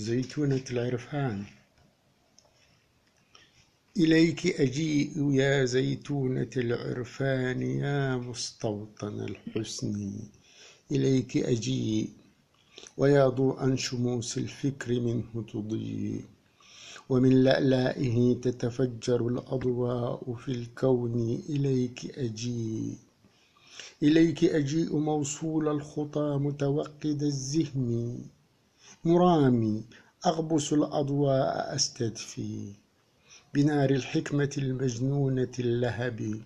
زيتونة العرفان. إليك أجيء يا زيتونة العرفان يا مستوطن الحسن. إليك أجيء ويا ضوءا شموس الفكر منه تضيء ومن لألائه تتفجر الأضواء في الكون. إليك أجيء. إليك أجيء موصول الخطى متوقد الذهن. مرامي أغبس الأضواء أستدفي بنار الحكمة المجنونة اللهب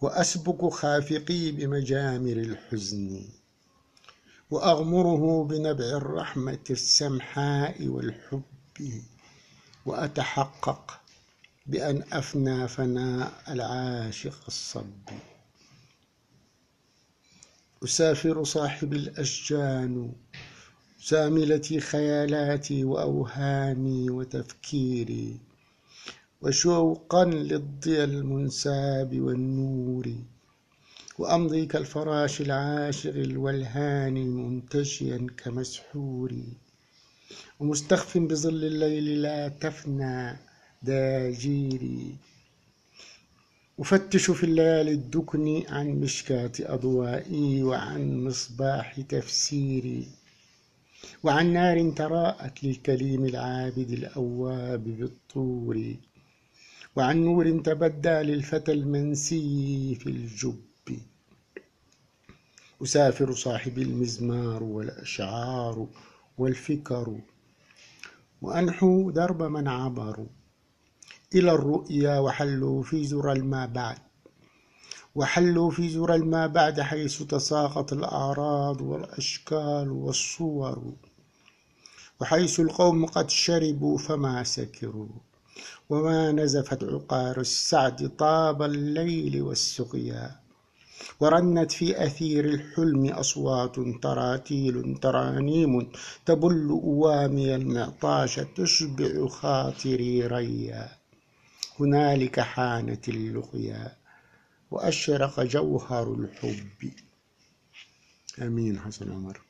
وأسبك خافقي بمجامر الحزن وأغمره بنبع الرحمة السمحاء والحب وأتحقق بأن أفنى فناء العاشق الصب. أسافر صاحب الأشجان زاملتي خيالاتي وأوهامي وتفكيري وشوقا للضياء المنساب والنور وأمضي كالفراش العاشق الولهان منتشيا كمسحور ومستخف بظل الليل لا تفنى داجيري أفتش في الليالي الدكن عن مشكاة أضوائي وعن مصباح تفسيري وعن نار تراءت للكليم العابد الأواب بالطور وعن نور تبدى للفتى المنسي في الجب. أسافر صاحب المزمار والأشعار والفكر وأنحو درب من عبروا إلى الرؤيا وحلوا في زر الماء بعد وحلوا في زر الماء بعد حيث تساقط الأعراض والأشكال والصور. وحيث القوم قد شربوا فما سكروا. وما نزفت عقار السعد طاب الليل والسقيا. ورنت في أثير الحلم أصوات تراتيل ترانيم تبل أوامي المعطاش تشبع خاطري ريا. هنالك حانت اللقيا. وأشرق جوهر الحب. آمين حسن عمر.